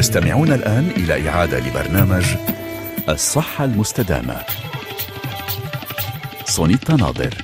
تستمعون الآن إلى إعادة لبرنامج الصحة المستدامة. سونيتا ناظر.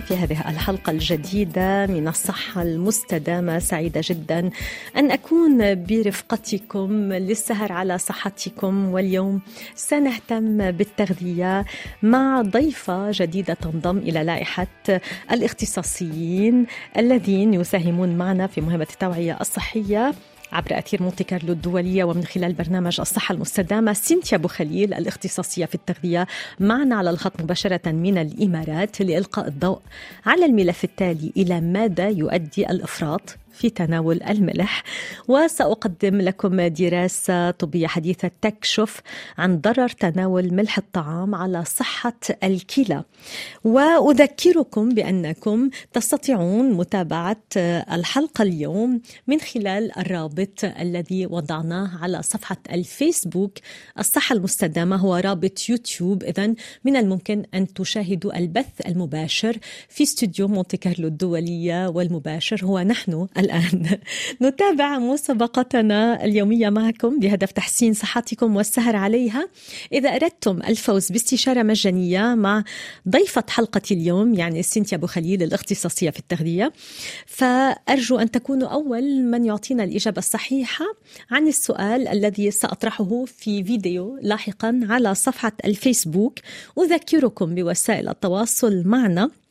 في هذه الحلقة الجديدة من الصحة المستدامة. سعيدة جدا أن أكون برفقتكم للسهر على صحتكم. واليوم سنهتم بالتغذية مع ضيفة جديدة تنضم إلى لائحة الاختصاصيين الذين يساهمون معنا في مهمة التوعية الصحية. عبر أثير مونتي كارلو الدولية ومن خلال برنامج الصحة المستدامة سينتيا أبو خليل الاختصاصية في التغذية معنا على الخط مباشرة من الإمارات لإلقاء الضوء. على الملف التالي إلى ماذا يؤدي الإفراط؟ في تناول الملح. وسأقدم لكم دراسة طبية حديثة تكشف عن ضرر تناول ملح الطعام على صحة الكلى. وأذكركم بأنكم تستطيعون متابعة الحلقة اليوم من خلال الرابط الذي وضعناه على صفحة الفيسبوك. الصحة المستدامة هو رابط يوتيوب. إذا من الممكن أن تشاهدوا البث المباشر في استوديو مونتي كارلو الدولية والمباشر. هو نحن الآن. نتابع مسابقتنا اليومية معكم بهدف تحسين صحتكم والسهر عليها. إذا أردتم الفوز باستشارة مجانية مع ضيفة حلقة اليوم يعني سينتيا أبو خليل الاختصاصية في التغذية. فأرجو أن تكونوا أول من يعطينا الإجابة الصحيحة عن السؤال الذي سأطرحه في فيديو لاحقا على صفحة الفيسبوك. أذكركم بوسائل التواصل معنا.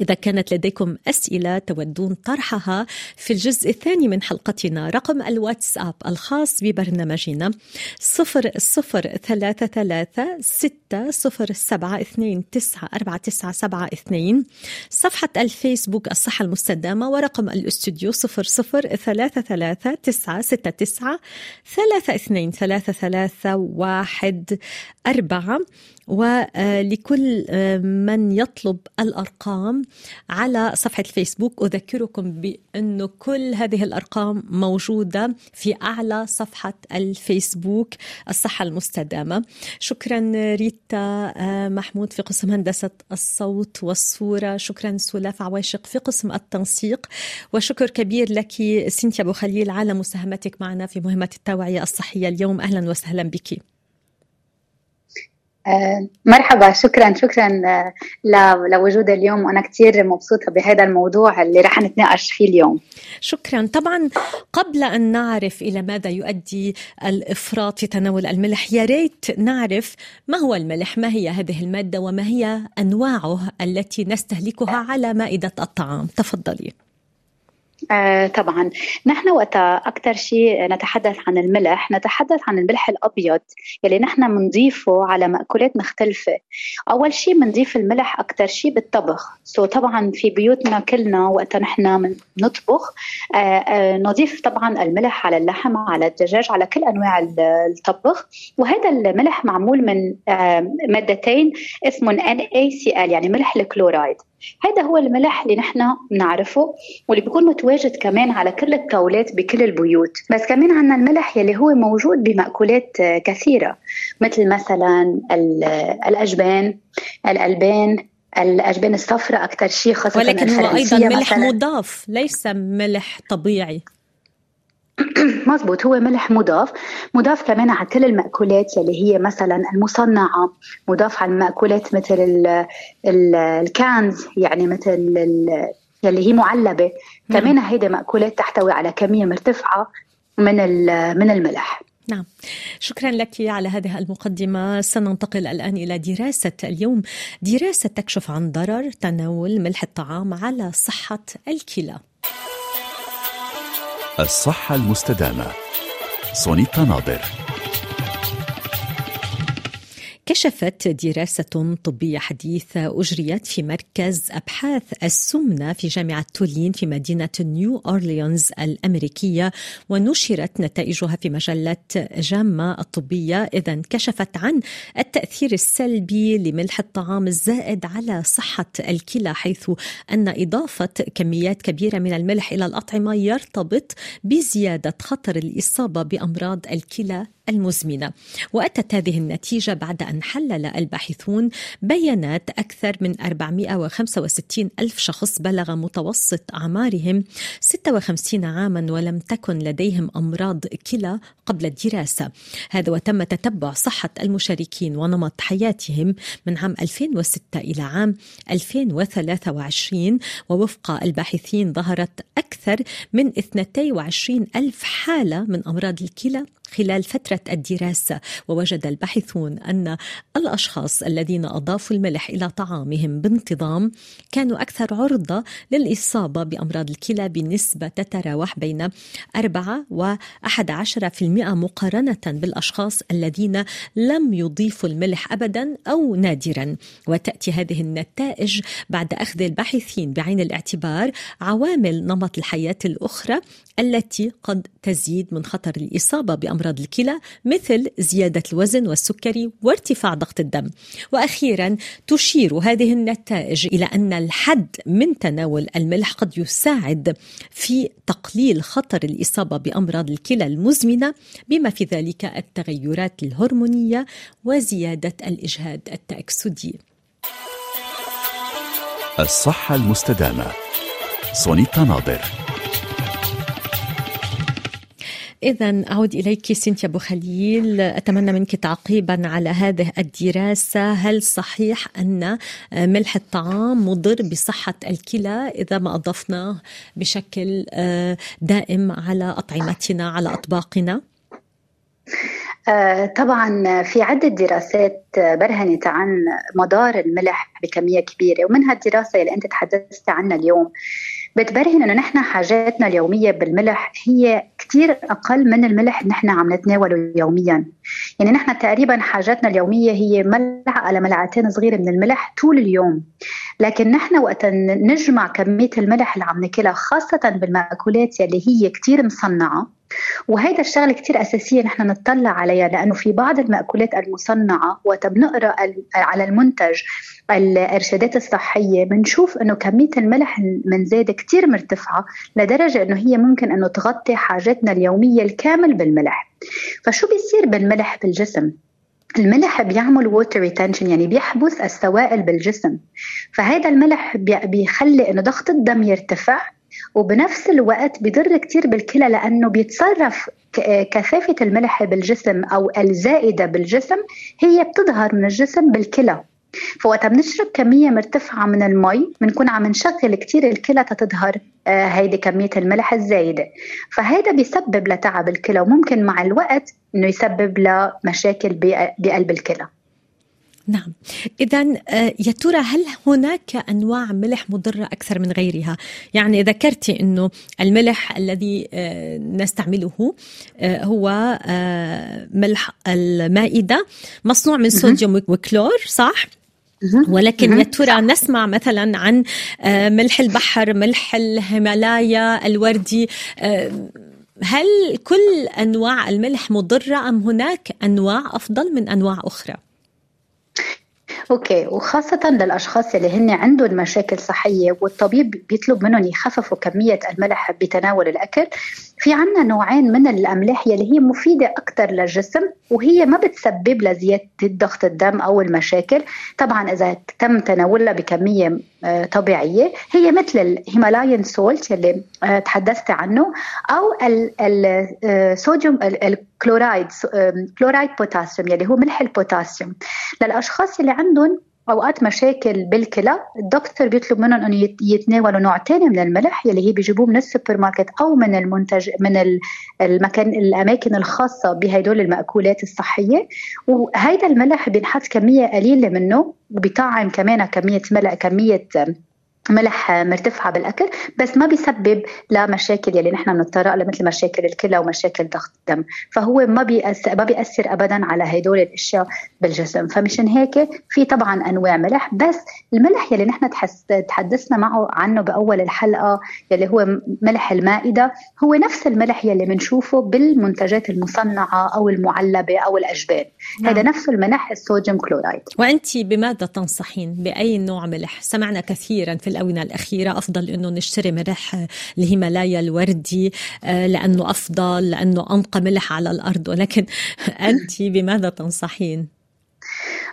إذا كانت لديكم أسئلة تودون طرحها في الجزء الثاني من حلقتنا رقم الواتساب الخاص ببرنامجنا صفر صفر ثلاثة ثلاثة ستة صفر سبعة اثنين تسعة أربعة تسعة سبعة اثنين صفحة الفيسبوك الصحة المستدامة ورقم الأستوديو صفر صفر ثلاثة ثلاثة تسعة ستة تسعة ثلاثة اثنين ثلاثة ثلاثة واحد أربعة. ولكل من يطلب الأرقام على صفحة الفيسبوك. أذكركم بانه كل هذه الأرقام موجودة في أعلى صفحة الفيسبوك الصحة المستدامة. شكرا ريتا محمود في قسم هندسة الصوت والصورة. شكرا سلاف عواشق في قسم التنسيق. وشكر كبير لك سنتيا ابو خليل على مساهمتك معنا في مهمة التوعية الصحية اليوم. أهلا وسهلا بك. آه، مرحبا شكرا شكرا لوجود اليوم. وأنا كثير مبسوطة بهذا الموضوع اللي رح نتناقش فيه اليوم. شكرا. طبعا قبل أن نعرف إلى ماذا يؤدي الإفراط في تناول الملح يا ريت نعرف ما هو الملح ما هي هذه المادة وما هي أنواعه التي نستهلكها على مائدة الطعام. تفضلي. آه طبعا. نحن وقت أكثر شيء نتحدث عن الملح نتحدث عن الملح الأبيض يلي نحن بنضيفه على مأكولات مختلفة. أول شيء بنضيف الملح أكثر شيء بالطبخ. سو طبعا في بيوتنا كلنا وقت نحن نطبخ آه آه نضيف طبعا الملح على اللحم على الدجاج على كل أنواع الطبخ. وهذا الملح معمول من آه مادتين اسمهم NaCl يعني ملح الكلورايد. هذا هو الملح اللي نحن بنعرفه واللي بيكون متواجد كمان على كل الطاولات بكل البيوت بس كمان عندنا الملح يلي هو موجود بمأكولات كثيرة مثل مثلا الأجبان الألبان الأجبان الصفراء أكثر شيء خاصة ولكن هو أيضا ملح مثلاً. مضاف ليس ملح طبيعي مزبوط هو ملح مضاف. مضاف كمان على كل المأكولات يلي هي مثلا المصنعة. مضاف على المأكولات مثل ال ال الكانز يعني مثل يلي هي معلبة. كمان هيدا مأكولات تحتوي على كمية مرتفعة من من الملح. نعم. شكرا لك على هذه المقدمة. سننتقل الآن إلى دراسة اليوم. دراسة تكشف عن ضرر تناول ملح الطعام على صحة الكلى. الصحة المستدامة. سونيتا ناظر. كشفت دراسة طبية حديثة أجريت في مركز أبحاث السمنة في جامعة تولين في مدينة نيو أورليونز الأمريكية ونشرت نتائجها في مجلة JAMA الطبية. إذا كشفت عن التأثير السلبي لملح الطعام الزائد على صحة الكلى حيث أن إضافة كميات كبيرة من الملح إلى الأطعمة يرتبط بزيادة خطر الإصابة بأمراض الكلى. المزمنة. وأتت هذه النتيجة بعد أن حلل الباحثون بيانات أكثر من 465 ألف شخص بلغ متوسط أعمارهم 56 عاما ولم تكن لديهم أمراض كلى قبل الدراسة. هذا وتم تتبع صحة المشاركين ونمط حياتهم من عام 2006 إلى عام 2023 ووفق الباحثين ظهرت أكثر من 22 ألف حالة من أمراض الكلى خلال فترة الدراسة ووجد الباحثون أن الأشخاص الذين أضافوا الملح إلى طعامهم بانتظام كانوا أكثر عرضة للإصابة بأمراض الكلى بنسبة تتراوح بين 4 و 11% مقارنة بالأشخاص الذين لم يضيفوا الملح أبدا أو نادرا. وتأتي هذه النتائج بعد أخذ الباحثين بعين الاعتبار عوامل نمط الحياة الأخرى التي قد تزيد من خطر الإصابة بأمراض الكلى مثل زيادة الوزن والسكري وارتفاع ضغط الدم. وأخيرا تشير هذه النتائج إلى أن الحد من تناول الملح قد يساعد في تقليل خطر الإصابة بأمراض الكلى المزمنة بما في ذلك التغيرات الهرمونية وزيادة الإجهاد التأكسدي. الصحة المستدامة. سونيتا ناظر. إذا أعود إليك سنتيا أبو خليل. أتمنى منك تعقيبا على هذه الدراسة. هل صحيح أن ملح الطعام مضر بصحة الكلى إذا ما أضفناه بشكل آه، دائم على أطعمتنا على أطباقنا؟ آه، طبعا في عدة دراسات برهنت عن مدار الملح بكمية كبيرة ومنها الدراسة اللي أنت تحدثت عنها اليوم. بتبرهن انه نحن حاجاتنا اليومية بالملح هي كثير أقل من الملح اللي نحن عم نتناوله يوميا. يعني نحن تقريبا حاجاتنا اليومية هي ملعقه لملعقتين صغيره من الملح طول اليوم. لكن نحن وقت نجمع كمية الملح اللي عم ناكلها خاصة بالمأكولات يلي هي كثير مصنعة وهيدا الشغلة كثير أساسية نحن نطلع عليها لأنه في بعض المأكولات المصنعة وقت بنقرأ على المنتج الإرشادات الصحية بنشوف إنه كمية الملح المنزاده كثير مرتفعة لدرجة إنه هي ممكن إنه تغطي حاجتنا اليومية الكامل بالملح. فشو بيصير بالملح بالجسم؟ الملح بيعمل water retention يعني بيحبس السوائل بالجسم. فهذا الملح بيخلي إنه ضغط الدم يرتفع وبنفس الوقت بيضر كتير بالكلى لأنه بيتصرف كثافة الملح بالجسم أو الزائدة بالجسم هي بتظهر من الجسم بالكلى. فوقت بنشرب كمية مرتفعة من المي بنكون عم نشغل كتير الكلى تتظهر آه، هيدي كمية الملح الزايدة. فهذا بيسبب لتعب الكلى وممكن مع الوقت إنه يسبب لمشاكل بقلب الكلى. نعم. إذا آه، يا ترى هل هناك أنواع ملح مضرة أكثر من غيرها؟ يعني ذكرتي أنه الملح الذي آه، نستعمله آه، هو ملح المائدة مصنوع من صوديوم وكلور صح؟ ولكن يا ترى نسمع مثلا عن ملح البحر ملح الهيمالايا الوردي هل كل أنواع الملح مضرة أم هناك أنواع أفضل من أنواع أخرى؟ okay. وخاصة للاشخاص اللي هن عندهم مشاكل صحية والطبيب بيطلب منهم يخففوا كمية الملح بتناول الأكل. في عنا نوعين من الأملاح يلي هي مفيدة أكثر للجسم وهي ما بتسبب لزيادة ضغط الدم أو المشاكل. طبعا إذا تم تناولها بكمية آه، طبيعية هي مثل ال Himalayan salt يلي آه، تحدثت عنه أو الصوديوم الكلورايد كلورايد بوتاسيوم يلي هو ملح البوتاسيوم للأشخاص اللي عندهم أوقات مشاكل بالكلى الدكتور بيطلب منهم إنه يتناولوا نوع ثاني من الملح يلي هي بيجيبوه من السوبر ماركت أو من المنتج من المكان الأماكن الخاصة بهدول المأكولات الصحية. وهيدا الملح بينحط كمية قليلة منه وبيطعم كمان كمية ملح كمية ملح مرتفعة بالأكل بس ما بيسبب لمشاكل يلي نحن بنضطر مثل مشاكل الكلى ومشاكل ضغط الدم. فهو ما بيأثر ما بيأثر أبدا على هدول الأشياء بالجسم. فمشان هيك في طبعا أنواع ملح بس الملح يلي نحن تحدثنا معه عنه بأول الحلقة يلي هو ملح المائدة هو نفس الملح يلي بنشوفه بالمنتجات المصنعة أو المعلبة أو الأجبان نعم. هذا نفس الملح الصوديوم كلورايد. وأنت بماذا تنصحين بأي نوع ملح؟ سمعنا كثيرا في الآونة الأخيرة أفضل أنه نشتري ملح الهيمالايا الوردي آه، لأنه أفضل لأنه أنقى ملح على الأرض ولكن أنت بماذا تنصحين؟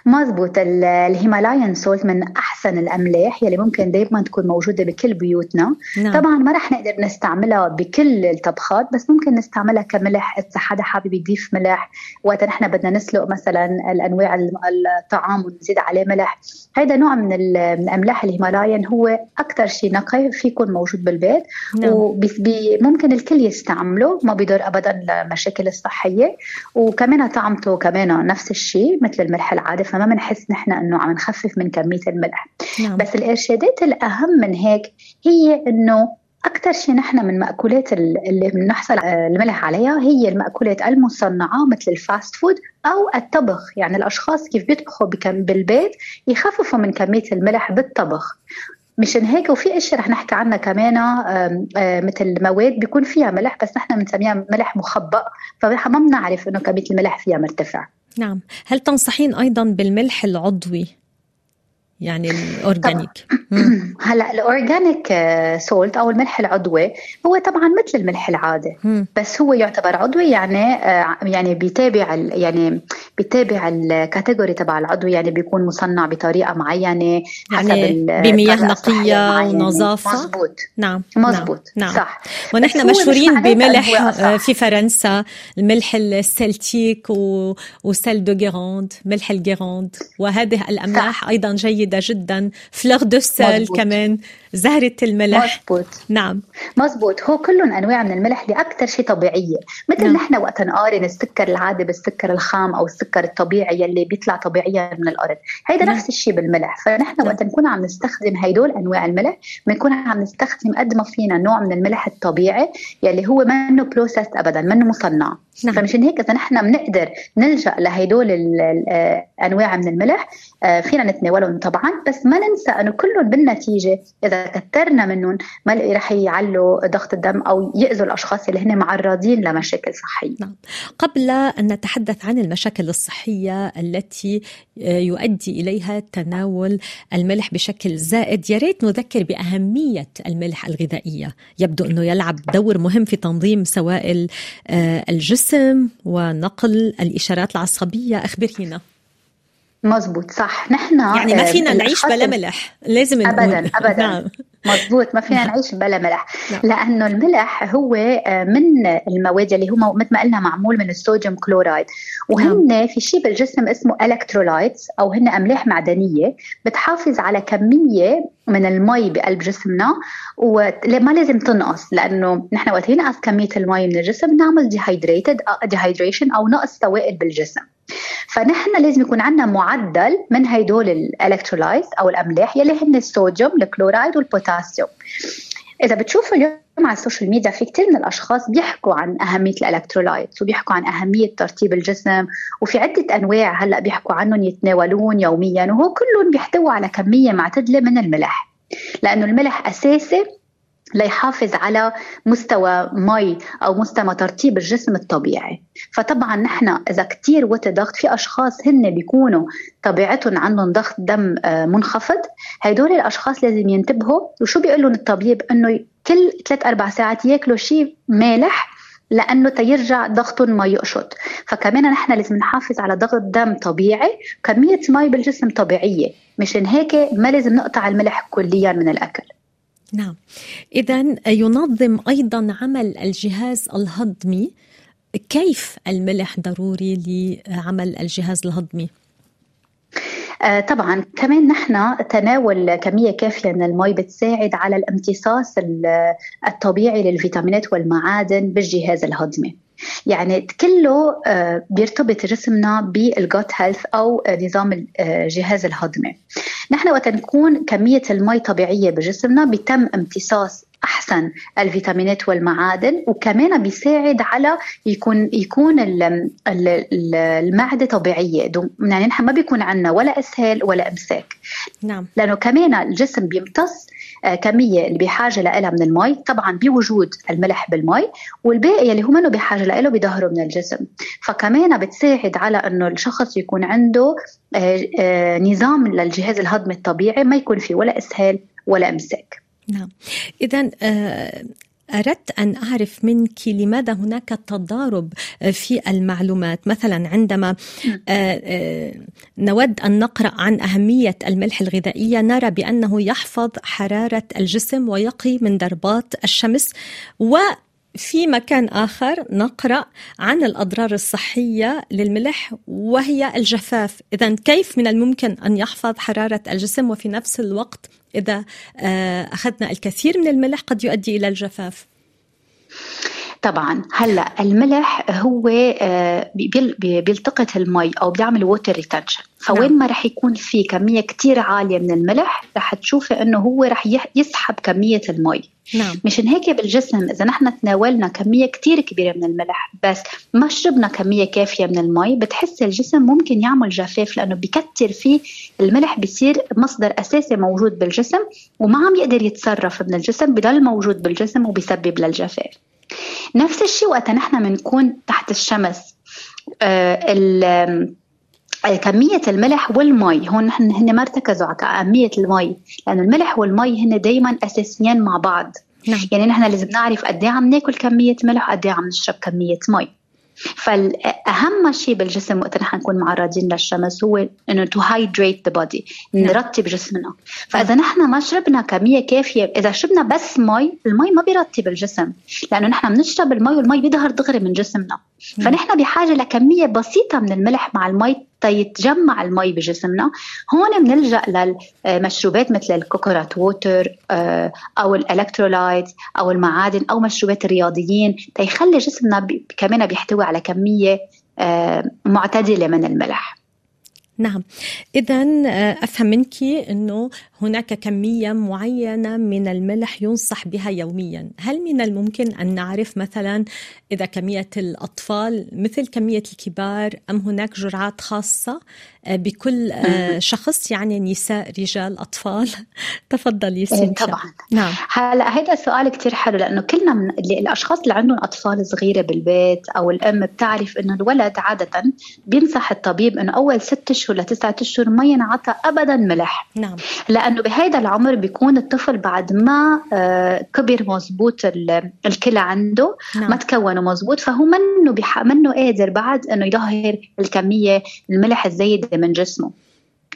مزبوط الهيمالايان سولت من أحسن الأملاح يلي ممكن دائما تكون موجودة بكل بيوتنا. نعم. طبعا ما رح نقدر نستعملها بكل الطبخات بس ممكن نستعملها كملح إذا حدا حابب يضيف ملح. وقت نحن بدنا نسلق مثلا الأنواع الطعام ونزيد عليه ملح. هذا نوع من الاملاح الهيمالايان هو أكثر شيء نقي في يكون موجود بالبيت. نعم. وممكن الكل يستعمله ما بيضر ابدا المشاكل الصحية. وكمان طعمته كمان نفس الشيء مثل الملح العادي. فما بنحس نحن إنه عم نخفف من كمية الملح. نعم. بس الإرشادات الأهم من هيك هي إنه أكثر شيء نحن من مأكولات اللي بنحصل الملح عليها هي المأكولات المصنعة مثل ال fast food أو الطبخ. يعني الأشخاص كيف بيطبخوا بالبيت يخففوا من كمية الملح بالطبخ. مشان هيك وفي اشياء رح نحكي عنها كمان مثل مواد بيكون فيها ملح بس نحن بنسميها ملح مخبأ فنحن ما بنعرف إنه كمية الملح فيها مرتفع نعم. هل تنصحين أيضا بالملح العضوي؟ يعني الاورجانيك هلا الاورجانيك سولت أو الملح العضوي هو طبعا مثل الملح العادي بس هو يعتبر عضوي يعني آه، يعني بيتابع يعني بيتابع ال category تبع العضوي يعني بيكون مصنع بطريقة معينة حسب يعني بمياه نقية ونظافه مزبوط نعم مزبوط نعم. صح. ونحن مشهورين بملح آه، في فرنسا الملح السلتيك و sel de Guérande ملح ال Guérande وهذه الأملاح أيضا جيدة جيدة جدا. fleur de sel كمان. زهرة الملح. مزبوط نعم. مزبوط هو كلهم أنواع من الملح اللي أكثر شيء طبيعية. مثل نعم. نحن وقت نقارن السكر العادي بالسكر الخام أو السكر الطبيعي يلي بيطلع طبيعيا من الأرض. هيدا نعم. نفس الشيء بالملح. فنحن نعم. وقت نكون عم نستخدم هيدول أنواع الملح. بنكون عم نستخدم قد ما فينا نوع من الملح الطبيعي يلي هو منه بروسيس أبدا منه مصنع. فمشان هيك إذا نحن بنقدر نلجأ لهدول الانواع من الملح آه، فينا نتناولهم طبعا بس ما ننسى إنه كلهم بالنتيجة إذا كثرنا منهم ما رح يعلوا ضغط الدم أو يأذوا الأشخاص اللي هن معرضين لمشاكل صحية. نعم. قبل أن نتحدث عن المشاكل الصحية التي آه، يؤدي إليها تناول الملح بشكل زائد، يا ريت نذكر بأهمية الملح الغذائية، يبدو إنه يلعب دور مهم في تنظيم سوائل آه، الجسم ونقل الإشارات العصبية، أخبرينا. مزبوط صح. نحن يعني ما فينا نعيش بلا ملح. لازم نقول. ابدا ابدا. نعم. مزبوط ما فينا نعيش بلا ملح. نعم. لأنه الملح هو آه، من المواد اللي هو مثل ما قلنا معمول من الصوديوم كلورايد. وهن نعم. في شيء بالجسم اسمه electrolytes أو هن أملاح معدنية بتحافظ على كمية من المي بقلب جسمنا وما لازم تنقص لأنه نحن وقت ننقص كمية المي من الجسم نعمل dehydrated dehydration أو نقص سوائل بالجسم. فنحن لازم يكون عندنا معدل من هدول ال electrolyte أو الأملاح يلي هن الصوديوم الكلورايد والبوتاسيوم. إذا بتشوفوا اليوم على ال social media في كثير من الأشخاص بيحكوا عن أهمية ال electrolyte وبيحكوا عن أهمية ترطيب الجسم وفي عدة أنواع هلأ بيحكوا عنهم يتناولون يوميا وهو كلهم بيحتوي على كمية معتدلة من الملح. لأنه الملح أساسي ليحافظ على مستوى مي أو مستوى ترطيب الجسم الطبيعي. فطبعا نحن إذا كثير وقت ضغط في أشخاص هن بيكونوا طبيعتهم عندهم ضغط دم آه، منخفض. هدول الأشخاص لازم ينتبهوا. وشو بيقول لهم الطبيب؟ إنه كل ثلاث أربع ساعات ياكلوا شيء مالح لأنه تيرجع ضغطهم ما يقشط. فكمان نحن لازم نحافظ على ضغط دم طبيعي كمية مي بالجسم طبيعية. مشان هيك ما لازم نقطع الملح كليا من الأكل. نعم. اذا ينظم أيضا عمل الجهاز الهضمي. كيف الملح ضروري لعمل الجهاز الهضمي؟ آه طبعا كمان نحن تناول كمية كافية من المي بتساعد على الامتصاص الطبيعي للفيتامينات والمعادن بالجهاز الهضمي. يعني كله آه، بيرتبط جسمنا بال gut health أو نظام الجهاز الهضمي. نحن وقت نكون كمية المي طبيعية بجسمنا بيتم امتصاص أحسن الفيتامينات والمعادن وكمان بيساعد على يكون يكون المعدة طبيعية. يعني نحن ما بيكون عندنا ولا أسهال ولا أمساك. نعم. لأنه كمان الجسم بيمتص آه، كمية اللي بحاجة لها من المي. طبعا بوجود الملح بالمي والباقي اللي هو منه بحاجة له بيظهره من الجسم. فكمان بتساعد على إنه الشخص يكون عنده آه، آه، نظام للجهاز الهضمي الطبيعي ما يكون فيه ولا أسهال ولا أمساك. نعم. إذا آه، أردت أن أعرف منك لماذا هناك تضارب في المعلومات. مثلا عندما آه، آه، نود أن نقرأ عن أهمية الملح الغذائية نرى بأنه يحفظ حرارة الجسم ويقي من ضربات الشمس. و في مكان آخر نقرأ عن الأضرار الصحية للملح وهي الجفاف. إذا كيف من الممكن أن يحفظ حرارة الجسم وفي نفس الوقت إذا آه، أخذنا الكثير من الملح قد يؤدي إلى الجفاف. طبعا هلأ الملح هو آه، بيلتقط المي أو بيعمل water retention فوين نعم. ما رح يكون في كمية كتير عالية من الملح رح تشوفي إنه هو رح يسحب كمية المي نعم. مشان هيك بالجسم إذا نحن تناولنا كمية كتير كبيرة من الملح بس ما شربنا كمية كافية من المي بتحس الجسم ممكن يعمل جفاف لأنه بكتر فيه الملح بيصير مصدر أساسي موجود بالجسم وما عم يقدر يتصرف من الجسم بضل موجود بالجسم وبيسبب للجفاف نفس الشيء وقت نحن بنكون تحت الشمس آه كمية الملح والمي. هون نحن هن ما ارتكزوا على أهمية المي لأن الملح والمي هن دايما أساسيين مع بعض. نعم. يعني نحن لازم نعرف قد إيه عم ناكل كمية ملح وقد إيه عم نشرب كمية مي. فأهم شيء بالجسم وقت نحن نكون معرضين للشمس هو إنه to hydrate the body نرطب جسمنا. فإذا نحن ما شربنا كمية كافية إذا شربنا بس مي المي ما بيرطب الجسم لأنه نحن بنشرب المي والمي بيظهر دغري من جسمنا. فنحن بحاجة لكمية بسيطة من الملح مع المي تيتجمع المي بجسمنا. هون بنلجا للمشروبات مثل ال coconut water آه، أو ال electrolyte أو المعادن أو مشروبات الرياضيين. تيخلي جسمنا كمان بيحتوي على كمية آه، معتدلة من الملح. نعم. اذا آه، أفهم منك إنه هناك كمية معينة من الملح ينصح بها يوميا. هل من الممكن أن نعرف مثلا إذا كمية الأطفال مثل كمية الكبار أم هناك جرعات خاصة آه، بكل آه، شخص يعني نساء رجال أطفال؟ تفضلي سينشا. طبعا. نعم. هلا هذا السؤال كثير حلو لأنه كلنا من الأشخاص اللي عندهم أطفال صغيرة بالبيت أو الأم بتعرف إنه الولد عادة بينصح الطبيب إنه أول ست أشهر لتسعة أشهر ما ينعطى ابدا ملح. نعم. لأنه بهذا العمر بيكون الطفل بعد ما آه، كبر مزبوط الكلى عنده نعم. ما تكونوا مزبوط فهو منه بح... منه قادر بعد إنه يظهر الكمية الملح الزايدة من جسمه.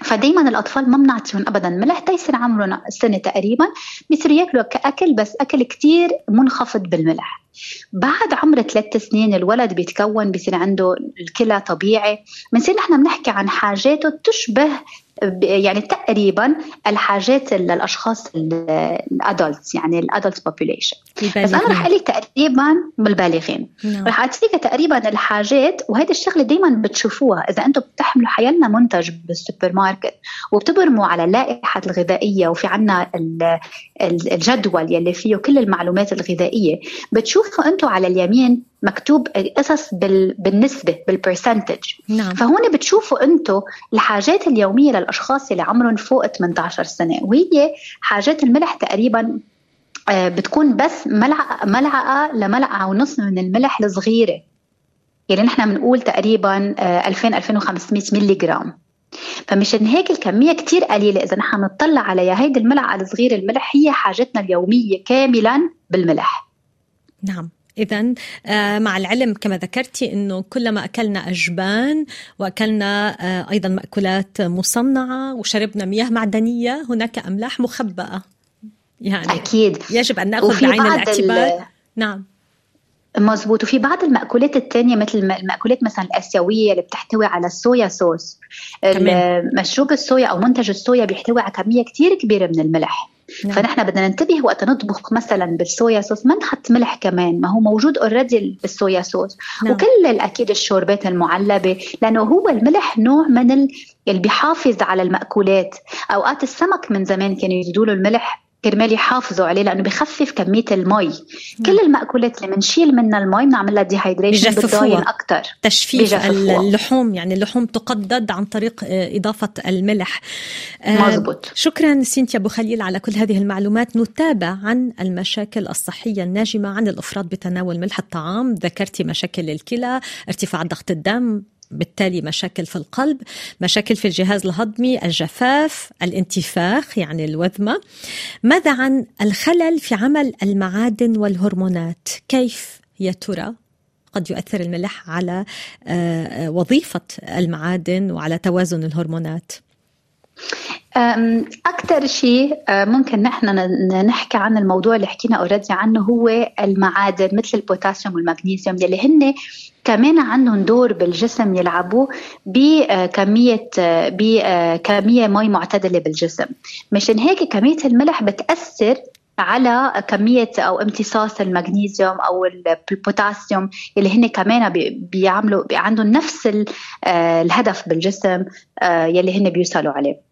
فدايما الأطفال ما بنعطيهم ابدا ملح تيصير عمرهم سنه تقريبا. بيصيروا ياكلوا كأكل بس أكل كتير منخفض بالملح. بعد عمر ثلاث سنين الولد بيتكون بيصير عنده الكلى طبيعي. بنصير نحن بنحكي عن حاجاته تشبه يعني تقريبا الحاجات للاشخاص ال adults يعني ال adult population بس أنا رح أقول لك تقريبا بالبالغين. نعم. رح أعطيك تقريبا الحاجات وهذه الشغلة دائما بتشوفوها. إذا أنتم بتحملوا حيالنا منتج بالسوبر ماركت وبتبرموا على اللائحه الغذائية وفي عنا الجدول يلي فيه كل المعلومات الغذائية بتشوفوا أنتم على اليمين مكتوب قصص بالنسبة بالبرسنتج نعم. فهون بتشوفوا أنتم الحاجات اليومية للأشخاص اللي عمرهم فوق 18 سنة. وهي حاجات الملح تقريبا آه، بتكون بس ملعقه ملعقة لملعقة ونص من الملح الصغيرة. يعني نحن بنقول تقريبا 2000 آه، 2500 ملي جرام فمشان هيك الكمية كتير قليلة. إذا نحن نطلع عليها هيدي الملعقة الصغيرة الملح هي حاجتنا اليومية كاملا بالملح. نعم. إذا آه، مع العلم كما ذكرتي أنه كلما أكلنا أجبان وأكلنا آه، أيضا مأكولات مصنعة وشربنا مياه معدنية هناك أملاح مخبأة. يعني أكيد. يجب أن نأخذ بعين الاعتبار. نعم. مزبوط وفي بعض المأكولات الثانية مثل المأكولات مثلا الآسيوية اللي بتحتوي على الصويا صوص. مشروب الصويا أو منتج الصويا بيحتوي على كمية كتير كبيرة من الملح. نعم. فنحن بدنا ننتبه وقت نطبخ مثلا بالصويا صوص ما نحط ملح كمان؟ ما هو موجود already بالصويا صوص. نعم. وكل أكيد الشوربات المعلبة لأنه هو الملح نوع من اللي بيحافظ على المأكولات. أوقات السمك من زمان كانوا يزيدوا له الملح كرمال يحافظوا عليه لأنه بخفف كمية المي. مم. كل المأكولات اللي بنشيل منها المي بنعمل لها ديهايدريشن بتضاين أكثر تجفيف اللحوم يعني اللحوم تقدد عن طريق آه، إضافة الملح. آه، مزبوط شكرا سينتيا أبو خليل على كل هذه المعلومات. نتابع عن المشاكل الصحية الناجمة عن الافراط بتناول ملح الطعام. ذكرتي مشاكل الكلى ارتفاع ضغط الدم بالتالي مشاكل في القلب مشاكل في الجهاز الهضمي الجفاف الانتفاخ يعني الوذمة. ماذا عن الخلل في عمل المعادن والهرمونات؟ كيف يا ترى؟ قد يؤثر الملح على آه، آه، وظيفة المعادن وعلى توازن الهرمونات. أكثر شيء أه، ممكن نحن نحكي عن الموضوع اللي حكينا already عنه هو المعادن مثل البوتاسيوم والمغنيسيوم يلي هن كمان عندهم دور بالجسم يلعبوا بكمية بكمية مي معتدلة بالجسم. مشان هيك كمية الملح بتأثر على كمية أو امتصاص المغنيسيوم أو البوتاسيوم اللي هن كمان بيعملوا عندهم نفس أه، الهدف بالجسم أه، يلي هن بيوصلوا عليه.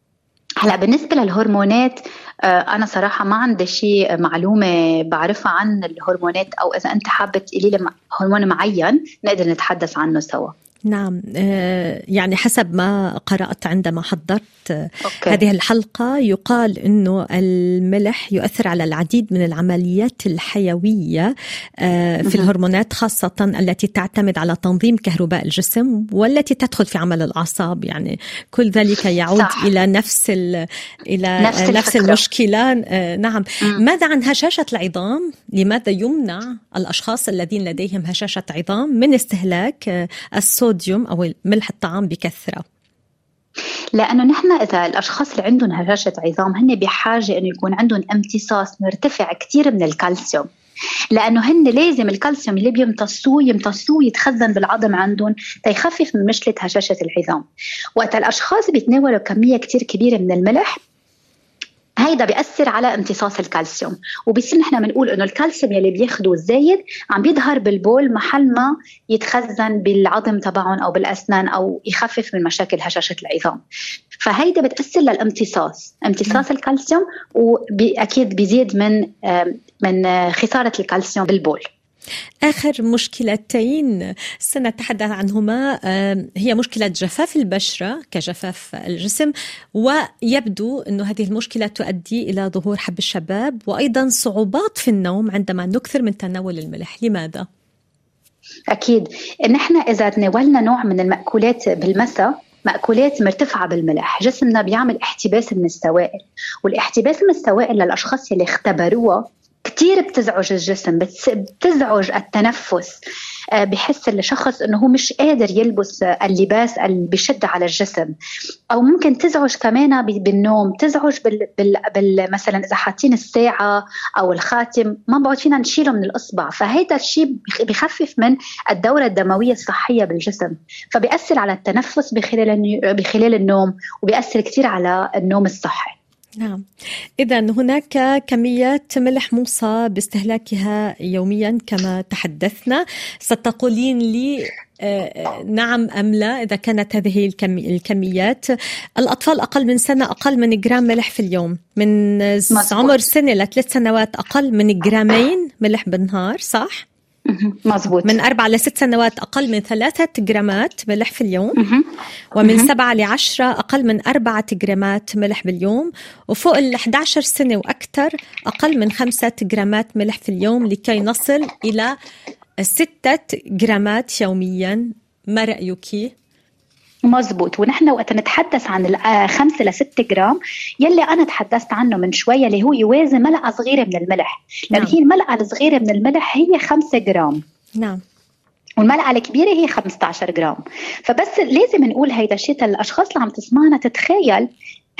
هلا بالنسبة للهرمونات آه، أنا صراحة ما عندي شيء معلومة بعرفها عن الهرمونات أو إذا أنت حابة تقولي لي هرمون معين نقدر نتحدث عنه سوا. نعم. آه، يعني حسب ما قرأت عندما حضرت أوكي. هذه الحلقة يقال أنه الملح يؤثر على العديد من العمليات الحيوية آه، في الهرمونات خاصة التي تعتمد على تنظيم كهرباء الجسم والتي تدخل في عمل الأعصاب. يعني كل ذلك يعود صح. إلى نفس إلى نفس, نفس المشكلة. آه، نعم. م. ماذا عن هشاشة العظام؟ لماذا يمنع الأشخاص الذين لديهم هشاشة عظام من استهلاك الصوديوم أو ملح الطعام بكثرة؟ لأنه نحن إذا الأشخاص اللي عندهم هشاشه عظام هن بحاجة إنه يكون عندهم امتصاص مرتفع كثير من الكالسيوم. لأنه هن لازم الكالسيوم اللي بيمتصوه يمتصوه يتخزن بالعظم عندهم تيخفف من مشكلة هشاشة العظام. وقت الأشخاص بيتناولوا كمية كثير كبيرة من الملح هيدا بيأثر على امتصاص الكالسيوم. وبصير نحن بنقول إنه الكالسيوم يلي بياخذه الزايد عم بيظهر بالبول محل ما يتخزن بالعظم تبعهم أو بالأسنان أو يخفف من مشاكل هشاشة العظام. فهيدا بتأثر للامتصاص امتصاص الكالسيوم واكيد بيزيد من من خسارة الكالسيوم بالبول. آخر مشكلتين سنتحدث عنهما هي مشكلة جفاف البشرة كجفاف الجسم ويبدو أن هذه المشكلة تؤدي إلى ظهور حب الشباب وأيضا صعوبات في النوم عندما نكثر من تناول الملح لماذا؟ أكيد نحن إذا تناولنا نوع من المأكولات بالمساء مأكولات مرتفعة بالملح جسمنا بيعمل احتباس من السوائل والاحتباس من السوائل للأشخاص اللي اختبروها كثير بتزعج الجسم بتزعج التنفس. آه، بحس الشخص إنه هو مش قادر يلبس اللباس اللي بشد على الجسم. أو ممكن تزعج كمان بالنوم تزعج بال, بال, بال مثلا إذا حاطين الساعة أو الخاتم ما بعد فينا نشيله من الإصبع. فهذا الشيء بخفف من الدورة الدموية الصحية بالجسم. فبيأثر على التنفس بخلال بخلال النوم وبيأثر كثير على النوم الصحي. نعم. إذا هناك كميات ملح موصى باستهلاكها يوميا كما تحدثنا. ستقولين لي آه، نعم أم لا إذا كانت هذه الكميات. الأطفال أقل من سنة أقل من جرام ملح في اليوم. من عمر سنة لثلاث سنوات أقل من جرامين ملح بالنهار صح؟ مزبوط من أربعة لست سنوات أقل من ثلاثة جرامات ملح في اليوم. ومن سبعة لعشرة أقل من أربعة جرامات ملح باليوم. وفوق ال 11 سنة وأكثر أقل من خمسة جرامات ملح في اليوم لكي نصل إلى ستة جرامات يوميا. ما رأيك؟ مزبوط ونحن وقت نتحدث عن الخمسة لستة جرام يلي أنا تحدثت عنه من شوية اللي هو يوازي ملعقة صغيرة من الملح. لأن نعم. هي الملعقة الصغيرة من الملح هي خمسة جرام. نعم. والملعقة الكبيرة هي 15 جرام. فبس لازم نقول هيدا الشيء للأشخاص اللي عم تسمعنا تتخيل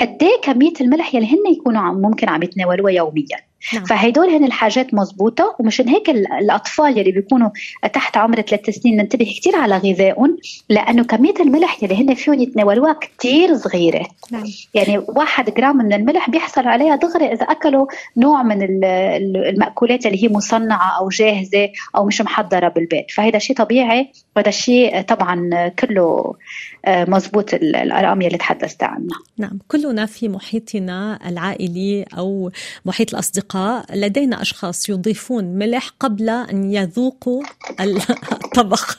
قد إيه كمية الملح يلي هن يكونوا عم ممكن عم يتناولوها يوميا. نعم. فهيدول هن الحاجات مزبوطة ومشان هيك الأطفال يلي بيكونوا تحت عمر ثلاث سنين ننتبه كثير على غذائهم لأنه كمية الملح يلي هن فيهم يتناولوها كثير صغيرة نعم. يعني واحد جرام من الملح بيحصل عليها دغري إذا أكلوا نوع من المأكولات اللي هي مصنعة أو جاهزة أو مش محضرة بالبيت فهذا شيء طبيعي وهذا الشيء طبعا كله آه، مزبوط الأرقام اللي تحدثت عنها نعم كلنا في محيطنا العائلي أو محيط الاصدقاء لدينا أشخاص يضيفون ملح قبل أن يذوقوا الطبخ.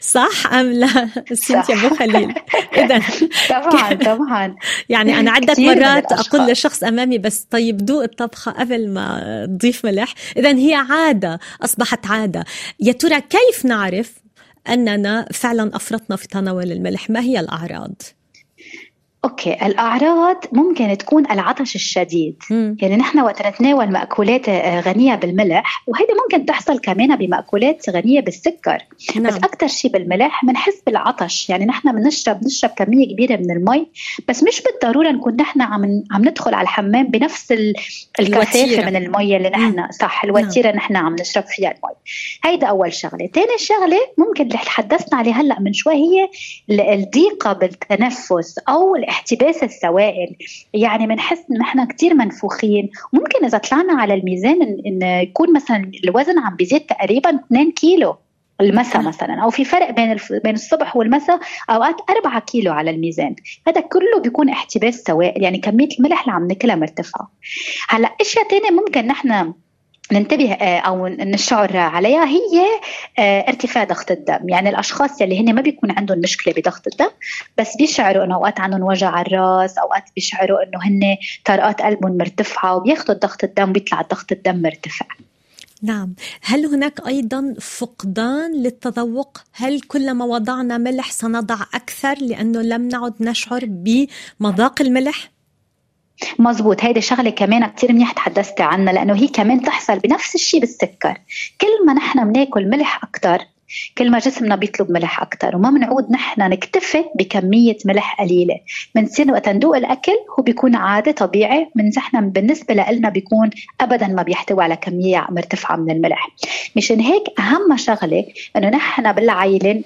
صح أم لا؟ سنتيا أبو خليل. اذا طبعا طبعا. يعني أنا عدة مرات أقول لشخص أمامي بس طيب دوق الطبخه قبل ما تضيف ملح. اذا هي عادة أصبحت عادة. يا ترى كيف نعرف أننا فعلا أفرطنا في تناول الملح؟ ما هي الأعراض؟ أوكي الأعراض ممكن تكون العطش الشديد. مم. يعني نحن وقت نتناول ماكولات آه، غنية بالملح وهيدي ممكن تحصل كمان بمأكولات غنية بالسكر. نعم. بس أكثر شيء بالملح بنحس بالعطش. يعني نحن بنشرب بنشرب كمية كبيرة من المي بس مش بالضرورة نكون نحن عم عم ندخل على الحمام بنفس الكثافة من المي اللي نحن صح الوتيرة نعم. نحن عم نشرب فيها المي. هيدا أول شغلة. ثاني شغلة ممكن اللي تحدثنا عليها هلأ من شوي هي الضيقة بالتنفس أو احتباس السوائل. يعني بنحس ان إحنا كثير منفوخين. ممكن إذا طلعنا على الميزان ان يكون مثلا الوزن عم بيزيد تقريبا 2 كيلو المساء مثلا أو في فرق بين بين الصبح والمساء أوقات 4 كيلو على الميزان. هذا كله بيكون احتباس سوائل يعني كمية الملح اللي عم ناكلها مرتفعة. هلأ إشياء ثانية ممكن نحن ننتبه آه، أو نشعر عليها هي آه، ارتفاع ضغط الدم. يعني الأشخاص اللي هن ما بيكون عندهم مشكلة بضغط الدم بس بيشعروا إنه أوقات عندهم وجع الرأس أوقات بيشعروا إنه هن طرقات قلبهم مرتفعة وبياخذوا ضغط الدم بيطلع ضغط الدم مرتفع. نعم. هل هناك أيضا فقدان للتذوق؟ هل كلما وضعنا ملح سنضع أكثر لأنه لم نعد نشعر بمذاق الملح؟ مزبوط هيدي شغلة كمان كثير منيح تحدثتي عنها لأنه هي كمان تحصل بنفس الشيء بالسكر. كل ما نحن بناكل ملح أكثر كل ما جسمنا بيطلب ملح أكثر وما بنعود نحن نكتفي بكمية ملح قليلة. بنصير وقت ندوق الأكل هو بيكون عادي طبيعي. من نحن بالنسبة لنا بيكون أبدا ما بيحتوي على كمية مرتفعة من الملح. مشان هيك أهم شغلة إنه نحن بالعائلة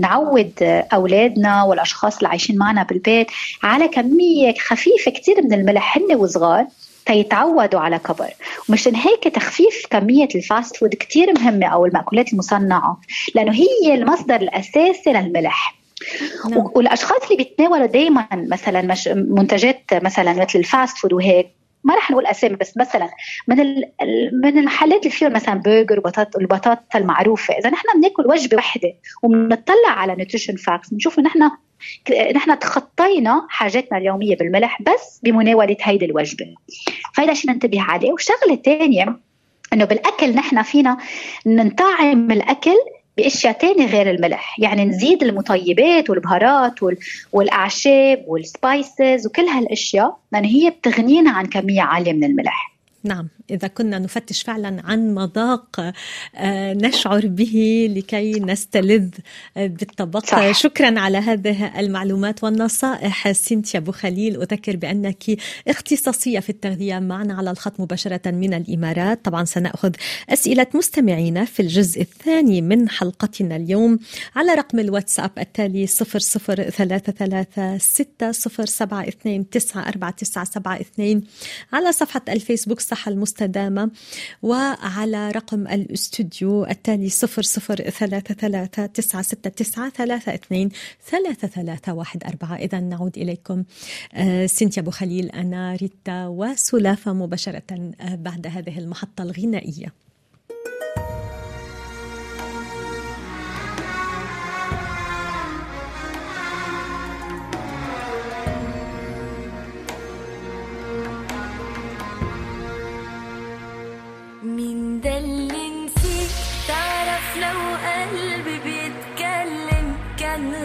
نعود أولادنا والأشخاص اللي عايشين معنا بالبيت على كمية خفيفة كثير من الملح هن وصغار. تيتعودوا على كبر. ومشان هيك تخفيف كمية ال fast food كتير مهمة أو المأكولات المصنعة لأنه هي المصدر الأساسي للملح. نعم. والأشخاص اللي بيتناولوا دائما مثلا مش منتجات مثلا مثل ال fast food وهيك ما رح نقول أسامي بس مثلا من من المحلات اللي فيهم مثلا برجر وبطاطا البطاطا المعروفة. إذا نحن بناكل وجبة واحدة وبنطلع على nutrition facts بنشوف نحن نحن تخطينا حاجاتنا اليومية بالملح بس بمناولة هيدي الوجبة. فهذا شيء ننتبه عليه وشغلة ثانية إنه بالأكل نحن فينا نطعم الأكل بأشياء تانية غير الملح. يعني نزيد المطيبات والبهارات والأعشاب والسبايسز وكل هالأشياء لأن هي بتغنينا عن كمية عالية من الملح. نعم. إذا كنا نفتش فعلا عن مذاق آه، نشعر به لكي نستلذ آه، بالطبق. صح. شكرا على هذه المعلومات والنصائح. سينتيا أبو خليل أذكر بأنك اختصاصية في التغذية معنا على الخط مباشرة من الإمارات. طبعا سنأخذ أسئلة مستمعينا في الجزء الثاني من حلقتنا اليوم على رقم الواتساب التالي 00336 على صفحة الفيسبوك الصحة المستدامة. وعلى رقم الاستوديو التالي صفر صفر ثلاثة ثلاثة تسعة ستة تسعة ثلاثة اثنين ثلاثة ثلاثة واحد أربعة. إذا نعود إليكم. آه، سنتيا أبو خليل أنا ريتا وسلافة مباشرة آه، بعد هذه المحطة الغنائية.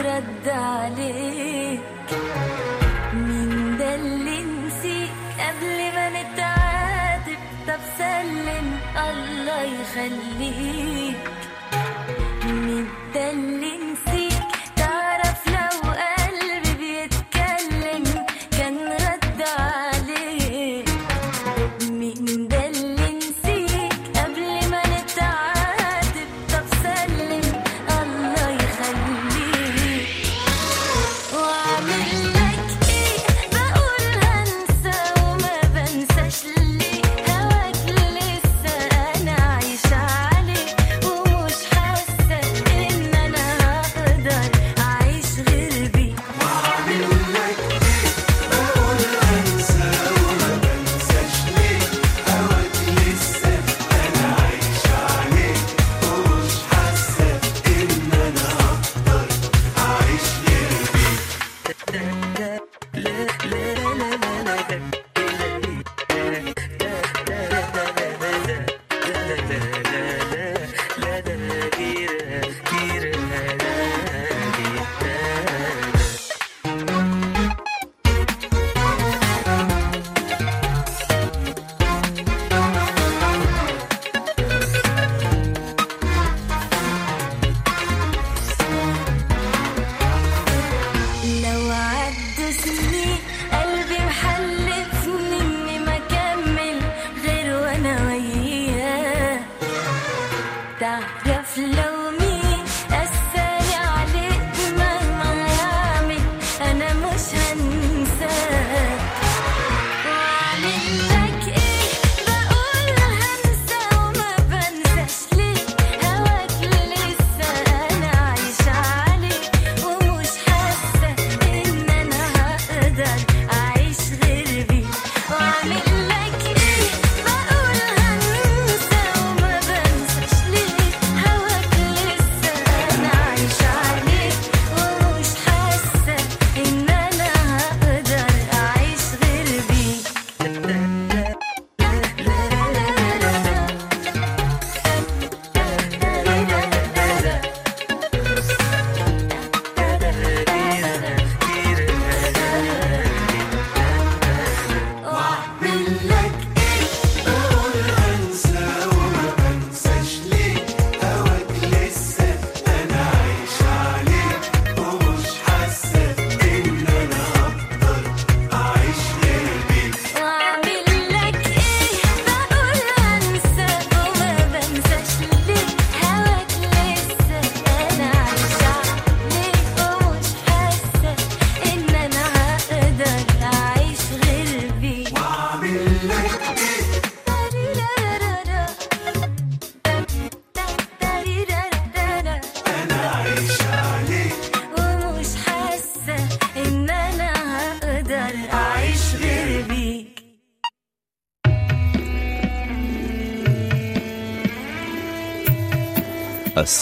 رد عليك. مين ده اللي نسيك قبل ما نتعاتب؟ طب سلم الله يخليك. مين ده اللي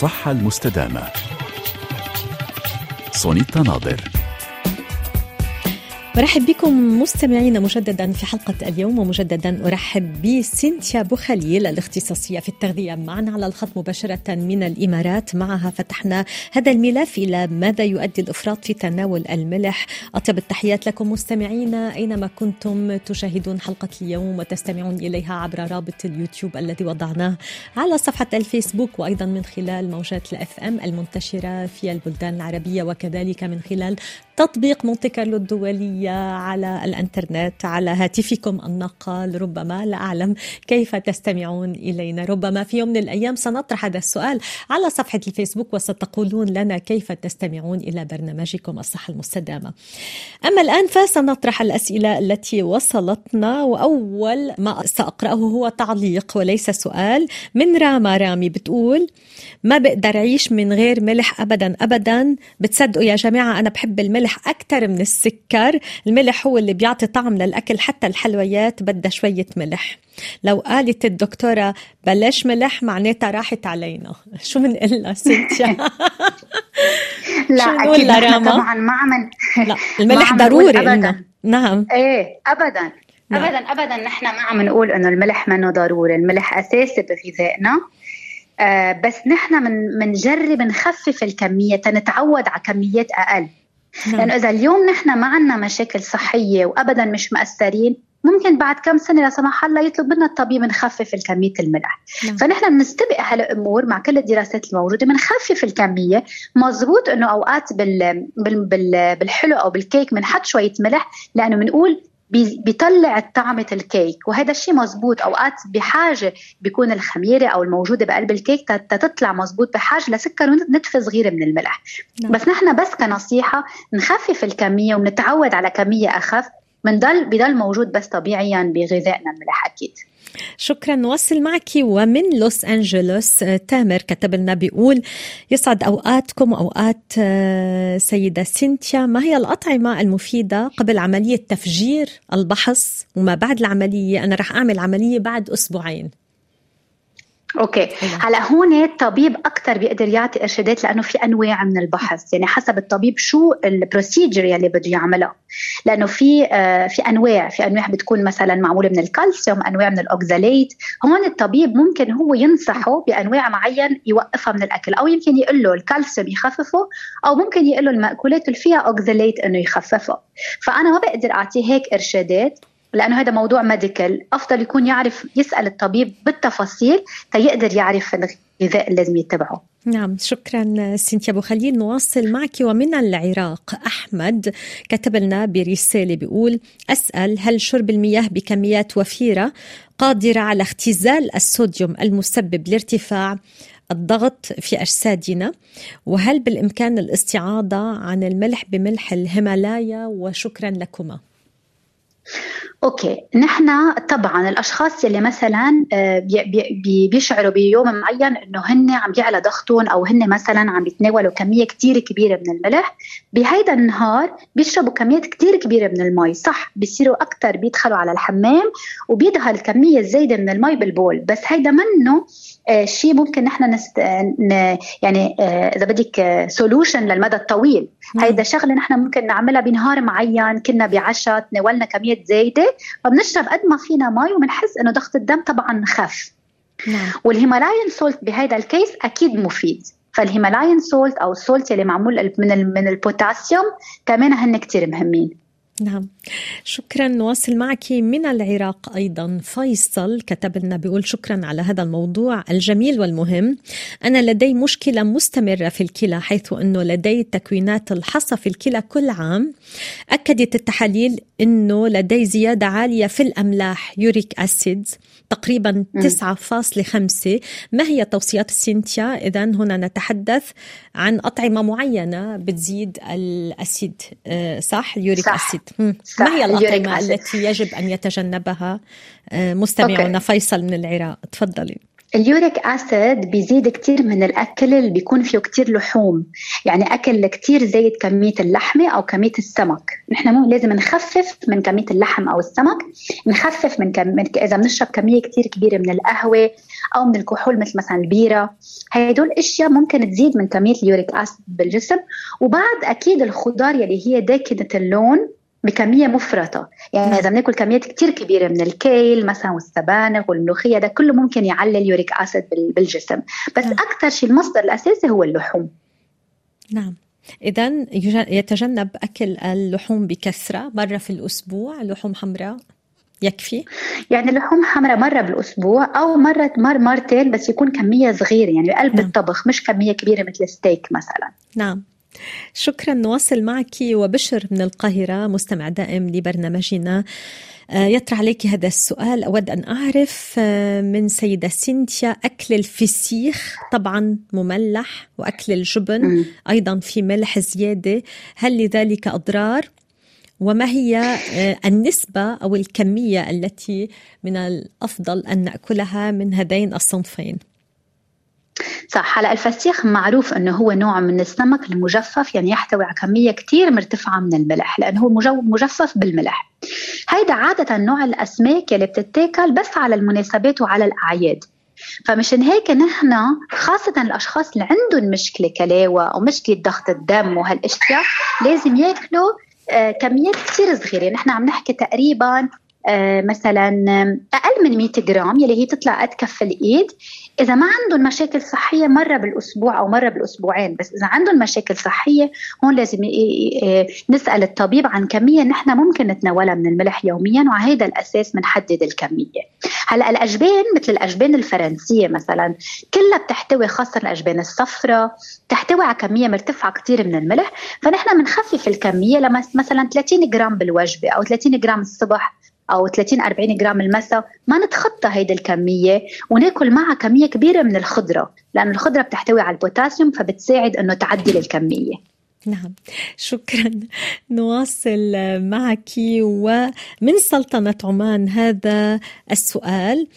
الصحة المستدامة. سونيتا ناظر. مرحب بكم مستمعينا مجددا في حلقة اليوم ومجددا أرحب بسينتيا بوخليل الاختصاصية في التغذية معنا على الخط مباشرة من الإمارات. معها فتحنا هذا الملف إلى ماذا يؤدي الإفراط في تناول الملح. أطيب التحيات لكم مستمعينا أينما كنتم تشاهدون حلقة اليوم وتستمعون إليها عبر رابط اليوتيوب الذي وضعناه على صفحة الفيسبوك وأيضا من خلال موجات الأف أم المنتشرة في البلدان العربية وكذلك من خلال تطبيق مونتي كارلو الدولية على الإنترنت على هاتفكم النقال. ربما لا أعلم كيف تستمعون إلينا. ربما في يوم من الأيام سنطرح هذا السؤال على صفحة الفيسبوك وستقولون لنا كيف تستمعون إلى برنامجكم الصحة المستدامة. أما الآن فسنطرح الأسئلة التي وصلتنا وأول ما سأقرأه هو تعليق وليس سؤال. من راما رامي بتقول ما بقدر أعيش من غير ملح ابدا ابدا؟ بتصدقوا يا جماعة أنا بحب الملح أكثر من السكر. الملح هو اللي بيعطي طعم للأكل حتى الحلويات بدها شوية ملح لو قالت الدكتورة بلاش ملح معناتها راحت علينا شو بنقول سنتيا لا أكيد نحن لراما؟ طبعا ما عم لا الملح ضروري أبداً. إنه. نعم إيه ابدا نعم. ابدا ابدا نحن ما عم نقول إنه الملح منه ضروري الملح أساسي بغذائنا آه بس نحن من منجرب نخفف الكمية تنتعود على كميات أقل. لأنه إذا اليوم نحن ما عندنا مشاكل صحية وابدا مش مأثرين ممكن بعد كم سنة لا سمح الله يطلب منا الطبيب نخفف الكمية الملح نعم. فنحن بنستبق هالامور مع كل الدراسات الموجودة بنخفف الكمية مزبوط إنه أوقات بال بال بال بالحلو أو بالكيك بنحط شوية ملح لأنه بنقول بيطلع طعمة الكيك. وهذا الشيء مزبوط أوقات بحاجة بيكون الخميرة أو الموجودة بقلب الكيك تطلع مزبوط بحاجة لسكر ونتفة صغيرة من الملح. نعم. بس نحن بس كنصيحة نخفف الكمية ونتعود على كمية أخف. بنضل بضل موجود بس طبيعيا بغذائنا الملح أكيد. شكرا. نواصل معك. ومن لوس أنجلوس آه، تامر كتب لنا بيقول يسعد أوقاتكم وأوقات آه، سيدة سينتيا. ما هي الأطعمة المفيدة قبل عملية تفجير البحص وما بعد العملية؟ أنا رح أعمل عملية بعد أسبوعين. okay. هلا هون الطبيب أكثر بيقدر يعطي إرشادات لأنه في أنواع من البحث. يعني حسب الطبيب شو ال procedure يلي بده يعملها لأنه في آه في أنواع. في أنواع بتكون مثلا معمولة من الكالسيوم أنواع من ال oxalate. هون الطبيب ممكن هو ينصحه بأنواع معين يوقفها من الأكل. أو يمكن يقول له الكالسيوم يخففه أو ممكن يقول له المأكولات اللي فيها oxalate إنه يخففها فأنا ما بقدر اعطيه هيك إرشادات. لأنه هذا موضوع ميديكال أفضل يكون يعرف يسأل الطبيب بالتفاصيل تيقدر يعرف الغذاء اللي لازم يتبعه. نعم شكرا سينتيا أبو خليل. نواصل معك ومن العراق أحمد كتب لنا برسالة بيقول أسأل هل شرب المياه بكميات وفيرة قادرة على اختزال الصوديوم المسبب لارتفاع الضغط في أجسادنا؟ وهل بالإمكان الاستعاضة عن الملح بملح الهيمالايا؟ وشكرا لكما. okay. نحن طبعا الأشخاص اللي مثلا آه، بي- بي- بي- بيشعروا بيوم معين إنه هن عم بيعلى ضغطهم أو هن مثلا عم بيتناولوا كمية كتير كبيرة من الملح بهيدا النهار بيشربوا كميات كتير كبيرة من المي. صح بيصيروا أكثر بيدخلوا على الحمام وبيدخل كمية زايدة من المي بالبول. بس هيدا منه آه، شيء ممكن نحن نست... ن... يعني آه، إذا بدك solution للمدى الطويل. هيدا شغلة نحن ممكن نعملها بنهار معين كنا بعشاء تناولنا كميات زايدة فبنشرب قد ما فينا مي وبنحس إنه ضغط الدم طبعا خف. نعم. وال Himalayan salt بهذا الكيس أكيد مفيد. فال Himalayan salt أو ال salt اللي معمول من من البوتاسيوم كمان هن كتير مهمين. نعم. شكرا. نواصل معك من العراق أيضا. فيصل كتب لنا بيقول شكرا على هذا الموضوع الجميل والمهم. أنا لدي مشكلة مستمرة في الكلى حيث أنه لدي تكوينات الحصى في الكلى كل عام. أكدت التحاليل أنه لدي زيادة عالية في الأملاح uric acid تقريبا 9.5 ما هي توصيات السينتيا إذا هنا نتحدث عن أطعمة معينة بتزيد ال acid. آه، صح؟ اليوريك صح. صح، ما هي الأطعمة. التي يجب أن يتجنبها؟ آه، مستمعنا okay. فيصل من العراق تفضلي. ال uric acid بيزيد كتير من الأكل اللي بيكون فيه كتير لحوم. يعني أكل كتير زايد كمية اللحمه أو كمية السمك. نحن مو لازم نخفف من كمية اللحم أو السمك. نخفف من, كم... من إذا بنشرب كمية كتير كبيرة من القهوة أو من الكحول مثل مثلا البيرة. هدول أشياء ممكن تزيد من كمية ال uric acid بالجسم. وبعد أكيد الخضار يلي هي داكنة اللون بكمية مفرطة. يعني إذا بناكل كميات كتير كبيرة من الكيل مثلا والسبانخ والملوخيه ده كله ممكن يعلي ال uric acid بال- بالجسم. بس نعم. أكثر شيء المصدر الأساسي هو اللحوم. نعم. إذا يتجنب أكل اللحوم بكثرة مرة في الأسبوع؟ لحوم حمراء؟ يكفي؟ يعني اللحوم حمراء مرة بالأسبوع أو مرة مر مرتين بس يكون كمية صغيرة. يعني بقلب نعم. الطبخ مش كمية كبيرة مثل الستيك مثلا. نعم. شكرا نواصل معك وبشر من القاهرة مستمع دائم لبرنامجنا آه، يطرح عليك هذا السؤال أود أن أعرف آه، من سيدة سينتيا أكل الفسيخ طبعا مملح وأكل الجبن. أيضا في ملح زيادة هل لذلك أضرار؟ وما هي آه، النسبة أو الكمية التي من الأفضل أن نأكلها من هذين الصنفين؟ صح هلا الفسيخ معروف إنه هو نوع من السمك المجفف يعني يحتوي على كمية كثير مرتفعة من الملح لأنه هو مجفف بالملح. هيدا عادة نوع الأسماك يلي بتتاكل بس على المناسبات وعلى الأعياد. فمشان هيك نحن خاصة الأشخاص اللي عندهم مشكلة كلاوة أو مشكلة ضغط الدم وهالأشياء لازم ياكلوا آه، كميات كثير صغيرة. نحن عم نحكي تقريبا مثلا آم، أقل من 100 جرام يلي هي تطلع قد كف الإيد. إذا ما عندهم مشاكل صحية مرة بالأسبوع أو مرة بالأسبوعين بس إذا عندهم مشاكل صحية هون لازم نسأل الطبيب عن كمية نحن ممكن نتناولها من الملح يوميا وعلى هذا الأساس بنحدد الكمية. هلأ الأجبان مثل الأجبان الفرنسية مثلا كلها بتحتوي خاصة الأجبان الصفراء تحتوي على كمية مرتفعة كتير من الملح. فنحن بنخفف الكمية لما مثلا 30 جرام بالوجبة أو 30 جرام الصبح. أو 30 40 جرام المساء ما نتخطى هيدي الكمية وناكل معها كمية كبيرة من الخضرة لأنه الخضرة بتحتوي على البوتاسيوم فبتساعد إنه تعدل الكمية. نعم. شكرا. نواصل معك ومن سلطنة عمان هذا السؤال.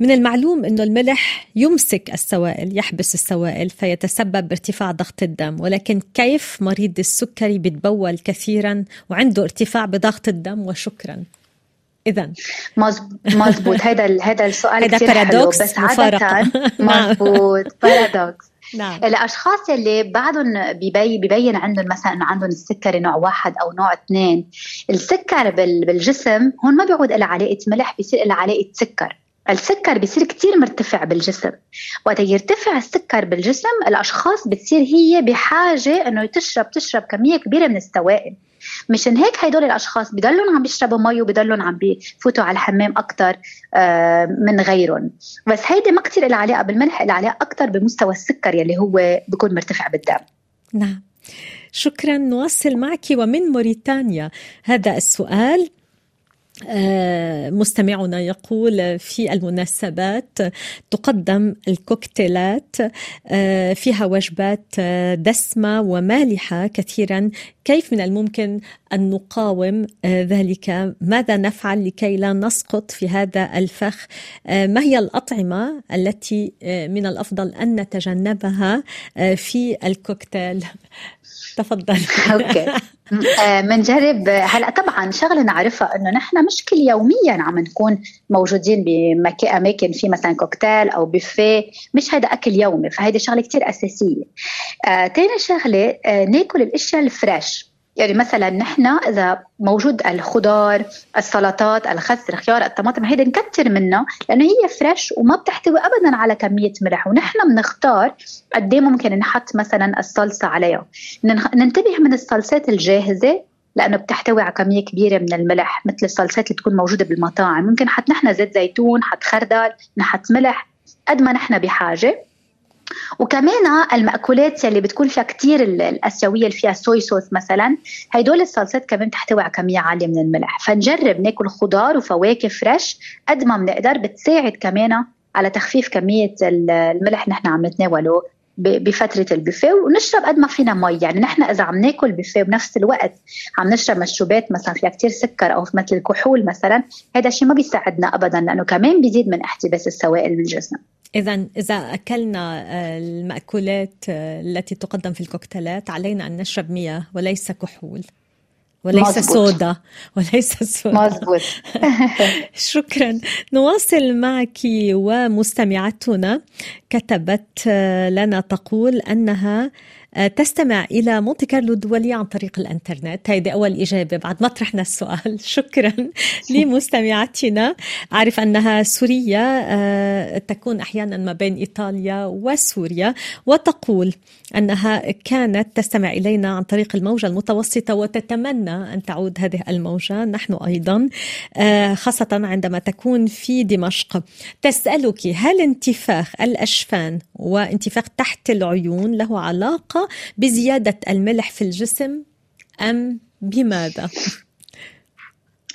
من المعلوم أنه الملح يمسك السوائل يحبس السوائل فيتسبب بارتفاع ضغط الدم ولكن كيف مريض السكري بيتبول كثيرا وعنده ارتفاع بضغط الدم؟ وشكرا. إذا مزب- مزبوط هذا هذا السؤال حلو paradox، بس. عادة نعم. مزبوط paradox نعم. الأشخاص اللي بعدهم بيبين ببين عندهم مثلا انه عندهم السكري نوع واحد أو نوع اثنين. السكر بال- بالجسم هون ما بيعود له علاقة ملح بيصير له علاقة سكر. السكر بيصير كتير مرتفع بالجسم. وقت يرتفع السكر بالجسم الأشخاص بتصير هي بحاجة إنه تشرب تشرب كمية كبيرة من السوائل. مشان هيك هدول الأشخاص بضلهم عم بيشربوا مي وبضلهم عم بيفوتوا على الحمام أكثر من غيرهم. بس هيدي ما كتير لها علاقة بالملح لها علاقة أكثر بمستوى السكر يلي هو بيكون مرتفع بالدم. نعم. شكرا نواصل معك ومن موريتانيا. هذا السؤال. آه، مستمعنا يقول في المناسبات تقدم الكوكتيلات آه، فيها وجبات آه، دسمة ومالحة كثيرا. كيف من الممكن أن نقاوم آه، ذلك؟ ماذا نفعل لكي لا نسقط في هذا الفخ؟ آه، ما هي الأطعمة التي آه، من الأفضل أن نتجنبها آه، في الكوكتيل؟ تفضل. أوكي. بنجرب هلا طبعا شغلة نعرفها إنه نحن مش كل يوميا عم نكون موجودين باماكن في مثلا كوكتيل أو بوفيه. مش هذا أكل يومي فهيدي شغلة كتير أساسية. آه، تاني شغلة آه، ناكل الأشياء الفريش. يعني مثلا نحن إذا موجود الخضار السلطات الخس الخيار الطماطم هيدا نكتر منها لأنه هي فريش وما بتحتوي ابدا على كمية ملح. ونحن بنختار قد ممكن نحط مثلا الصلصة عليها. ننتبه من الصلصات الجاهزة لأنه بتحتوي على كمية كبيرة من الملح مثل الصلصات اللي تكون موجودة بالمطاعم. ممكن حط نحن زيت زيتون حط خردل نحط ملح قد ما نحن بحاجة. وكمان المأكولات اللي بتكون فيها كتير الآسيوية اللي فيها صويا صوص مثلا هدول الصلصات كمان تحتوي على كمية عالية من الملح. فنجرب ناكل خضار وفواكه فريش قد ما بنقدر بتساعد كمان على تخفيف كمية الملح نحن عم نتناوله ب- بفترة البوفيه ونشرب قد ما فينا مي يعني نحن إذا عم ناكل بوفيه بنفس الوقت عم نشرب مشروبات مثلا فيها كتير سكر أو مثل الكحول مثلا هذا الشيء ما بيساعدنا ابدا لأنه كمان بيزيد من احتباس السوائل بالجسم إذا إذا أكلنا آه، المأكولات آه، التي تقدم في الكوكتيلات علينا أن نشرب مياه وليس كحول وليس مزبوط. سودا وليس سودا مزبوط شكرا. نواصل معك ومستمعتنا كتبت آه، لنا تقول أنها تستمع إلى مونتي كارلو الدولية عن طريق الإنترنت. هذه أول إجابة بعد ما طرحنا السؤال. شكرا لمستمعتنا أعرف أنها سورية آه، تكون أحيانا ما بين إيطاليا وسوريا وتقول أنها كانت تستمع إلينا عن طريق الموجة المتوسطة وتتمنى أن تعود هذه الموجة. نحن أيضا آه، خاصة عندما تكون في دمشق. تسألك هل انتفاخ الأشفان وانتفاخ تحت العيون له علاقة بزيادة الملح في الجسم أم بماذا؟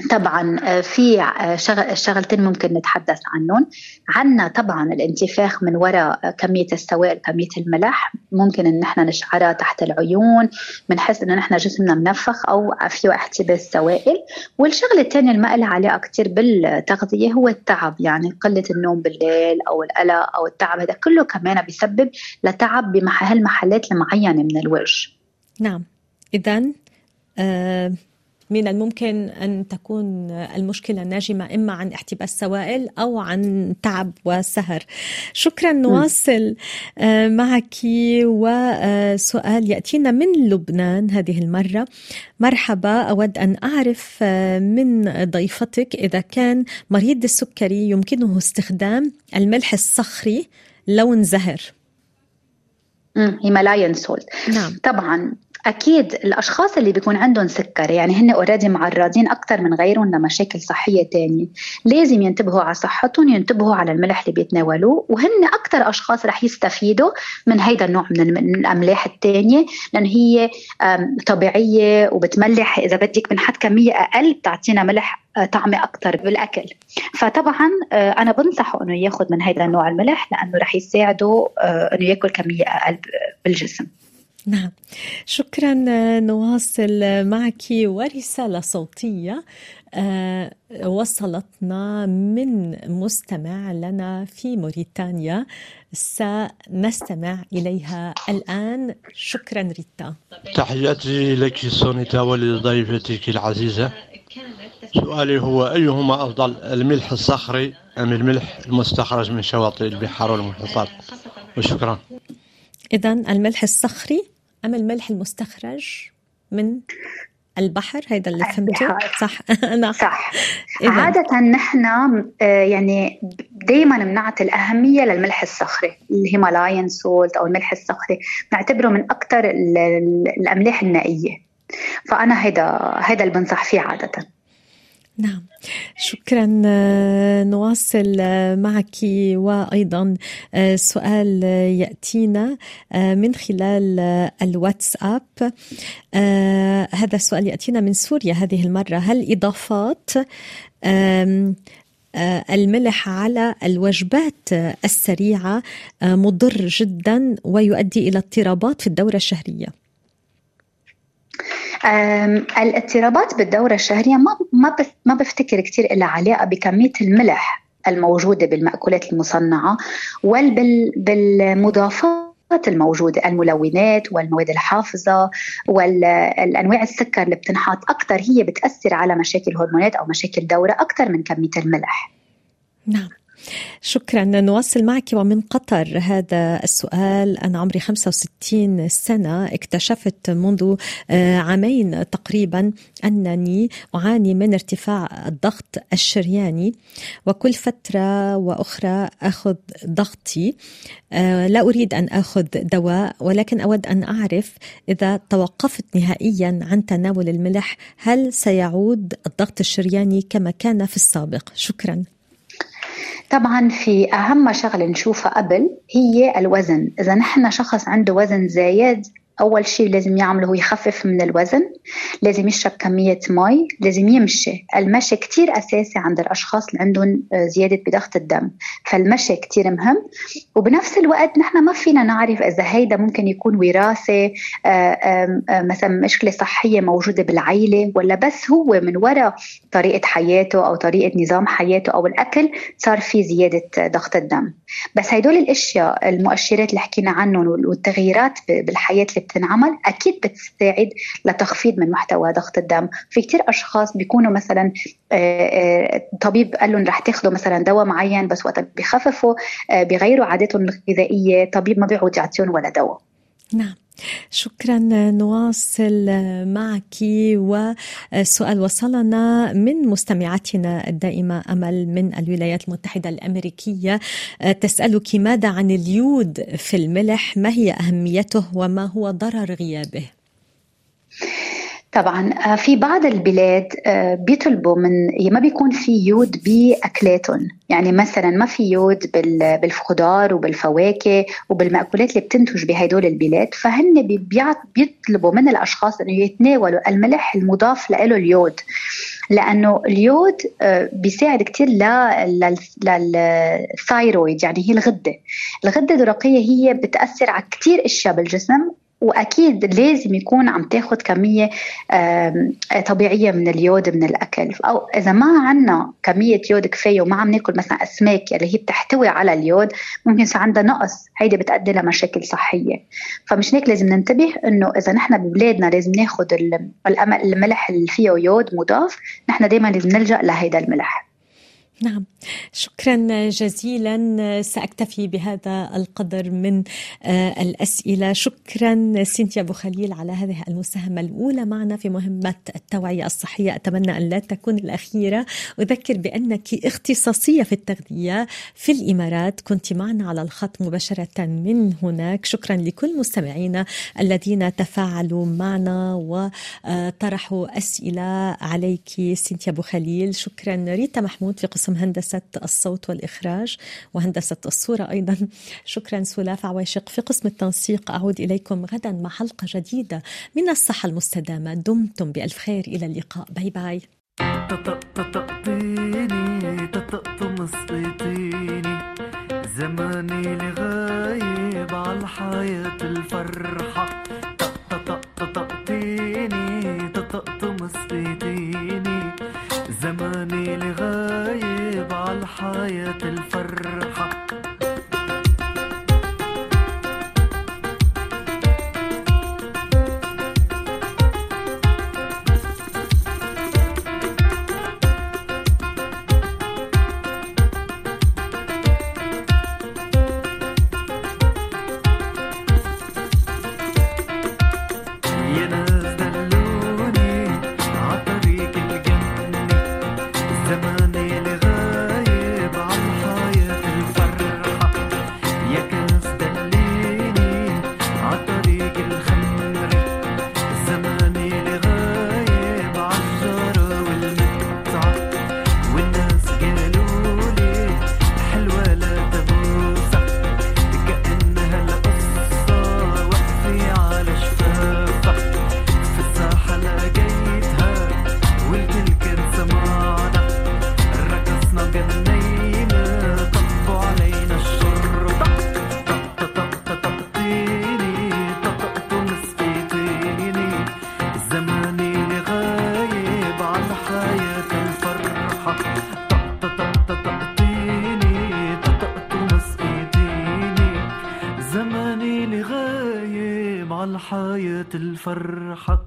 طبعا آه، في آه، شغل شغلتين ممكن نتحدث عنهم. عنا طبعا الانتفاخ من وراء كمية السوائل كمية الملح. ممكن إن نحن نشعرها تحت العيون. بنحس انه نحن جسمنا منفخ أو فيه احتباس سوائل. والشغله الثانية اللي ما لها علاقة كثير بالتغذية هو التعب. يعني قلة النوم بالليل أو القلق أو التعب هذا كله كمان بيسبب لتعب بمحل محلات المعينه من الوجه. نعم. إذا آه، من الممكن أن تكون المشكلة ناجمة إما عن احتباس سوائل أو عن تعب وسهر. شكرا نواصل آه، معك وسؤال يأتينا من لبنان هذه المرة. مرحبا أود أن أعرف آه، من ضيفتك إذا كان مريض السكري يمكنه استخدام الملح الصخري لون زهر. هيمالايان سولت نعم. طبعا أكيد الأشخاص اللي بيكون عندهم سكر يعني هن اوريدي معرضين أكثر من غيرهم لمشاكل صحية تانية. لازم ينتبهوا على صحتهم ينتبهوا على الملح اللي بيتناولوه وهن أكثر أشخاص رح يستفيدوا من هيدا النوع من الأملاح الثانية لأن هي طبيعية وبتملح إذا بدك بنحط كمية أقل بتعطينا ملح آه، طعمة أكثر بالأكل. فطبعا آه، أنا بنصحه إنه ياخذ من هيدا النوع الملح لأنه رح يساعده آه، إنه ياكل كمية أقل بالجسم. نعم. شكرا نواصل معك ورسالة صوتية آه، وصلتنا من مستمع لنا في موريتانيا. سنستمع إليها الآن. شكرا ريتا. تحياتي لك سونيتا ولضيفتك العزيزة. سؤالي هو أيهما أفضل الملح الصخري أم الملح المستخرج من شواطئ البحار والمحيطات؟ وشكرا. إذا الملح الصخري أم الملح المستخرج من البحر؟ هيدا اللي فهمته. صح. أنا صح. إذن. عادة نحن آه، يعني دائما بنعطي الأهمية للملح الصخري الهيمالايان سولت أو الملح الصخري نعتبره من أكثر ال- ال- الأملاح النائية. فأنا هيدا هيدا اللي بنصح فيه عادة. نعم. شكرا آه، نواصل آه، معك وأيضا آه، سؤال يأتينا من خلال الواتساب. هذا السؤال يأتينا من سوريا هذه المرة. هل إضافات الملح على الوجبات السريعة مضر جدا ويؤدي إلى اضطرابات في الدورة الشهرية؟ الاضطرابات بالدورة الشهرية ما ما ما بفتكر كثير لها علاقة بكمية الملح الموجودة بالمأكولات المصنعة ولا بال- بالمضافات الموجودة الملونات والمواد الحافظة والأنواع السكر اللي بتنحط أكثر هي بتأثر على مشاكل هرمونات أو مشاكل دورة أكثر من كمية الملح. نعم. شكرا. نواصل معك ومن قطر. هذا السؤال أنا عمري 65 سنة. اكتشفت منذ آه، عامين تقريبا أنني أعاني من ارتفاع الضغط الشرياني وكل فترة وأخرى أخذ ضغطي. آه، لا أريد أن أخذ دواء ولكن أود أن أعرف إذا توقفت نهائيا عن تناول الملح هل سيعود الضغط الشرياني كما كان في السابق؟ شكرا. طبعا في أهم شغلة نشوفها قبل هي الوزن. إذا نحن شخص عنده وزن زايد أول شيء لازم يعمله هو يخفف من الوزن لازم يشرب كمية مي لازم يمشي. المشي كتير أساسي عند الأشخاص اللي عندهم آه، زيادة بضغط الدم. فالمشي كتير مهم. وبنفس الوقت نحن ما فينا نعرف إذا هيدا ممكن يكون وراثة آه، مثلا مشكلة صحية موجودة بالعيلة ولا بس هو من وراء طريقة حياته أو طريقة نظام حياته أو الأكل صار في زيادة ضغط الدم. بس هدول الأشياء المؤشرات اللي حكينا عنهم والتغييرات بالحياة اللي بتنعمل أكيد بتساعد لتخفيض من محتوى ضغط الدم. في كتير أشخاص بيكونوا مثلا آه، آه، طبيب قال لهم رح تاخذوا مثلا دواء معين بس وقت بيخففوا آه، بيغيروا عاداتهم الغذائية طبيب ما بيعود يعطيهم ولا دواء. نعم. شكرا نواصل معك وسؤال وصلنا من مستمعتنا الدائمة أمل من الولايات المتحدة الأمريكية. تسألك ماذا عن اليود في الملح؟ ما هي أهميته وما هو ضرر غيابه؟ طبعا. آه، في بعض البلاد آه، بيطلبوا من ما بيكون في يود بأكلاتهم. يعني مثلا ما في يود بالخضار وبالفواكه وبالمأكولات اللي بتنتج بهدول البلاد. فهن بيطلبوا من الأشخاص إنه يتناولوا الملح المضاف له اليود. لأنه اليود آه، بيساعد كثير للثايرويد يعني هي الغدة. الغدة الدرقية هي بتأثر على كثير أشياء بالجسم. وأكيد لازم يكون عم تاخذ كمية طبيعية من اليود من الأكل. أو إذا ما عندنا كمية يود كفاية وما عم ناكل مثلا أسماك اللي هي بتحتوي على اليود ممكن يصير عندها نقص. هيدي بتؤدي لمشاكل صحية. فمش هيك لازم ننتبه إنه إذا نحن ببلادنا لازم ناخذ الملح اللي فيه يود مضاف نحن دائما لازم نلجأ لهيدا الملح. نعم. شكرا جزيلا. سأكتفي بهذا القدر من آه، الأسئلة. شكرا سينتيا أبو خليل على هذه المساهمة الأولى معنا في مهمة التوعية الصحية. أتمنى أن لا تكون الأخيرة. أذكر بأنك اختصاصية في التغذية في الإمارات. كنت معنا على الخط مباشرة من هناك. شكرا لكل مستمعينا الذين تفاعلوا معنا وطرحوا أسئلة عليك سينتيا أبو خليل. شكرا. ريتا محمود في قسم قسم هندسة الصوت والإخراج وهندسة الصورة أيضا. شكرا سلاف عواشق. في قسم التنسيق أعود إليكم غدا مع حلقة جديدة من الصحة المستدامة. دمتم بألف خير. إلى اللقاء. باي باي. زماني لغايب على الحياة الفرحة طقطقتيني طقطق زماني لغايب عالحياة الفرحة. الفرحة